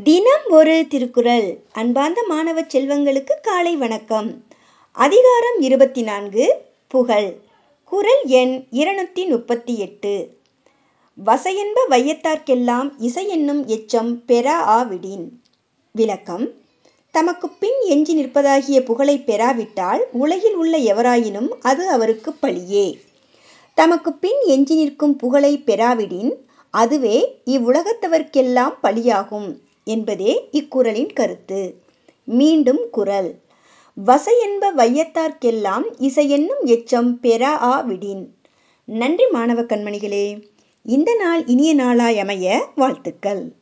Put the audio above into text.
தினம் ஒரு திருக்குறள். அன்பார்ந்த மாணவ செல்வங்களுக்கு காலை வணக்கம். அதிகாரம் இருபத்தி நான்கு புகழ். குறள் எண் இருநூற்றி முப்பத்தி எட்டு. வசையென்ப வையத்தார்க்கெல்லாம் இசை என்னும் எச்சம் பெறா ஆ விடின். விளக்கம். தமக்கு பின் எஞ்சி நிற்பதாகிய புகழை பெறாவிட்டால் உலகில் உள்ள எவராயினும் அது அவருக்கு பழியே. தமக்கு பின் எஞ்சி நிற்கும் புகழை பெறாவிடின் அதுவே இவ்வுலகத்தவர்க்கெல்லாம் பழியாகும். என்பதே இக்குறளின் கருத்து. மீண்டும் குறள். வசையென்ப வையத்தார்க்கெல்லாம் இசையென்னும் எச்சம் பெறா ஆ விடின். நன்றி மாணவ கண்மணிகளே. இந்த நாள் இனிய நாளாய் அமைய வாழ்த்துக்கள்.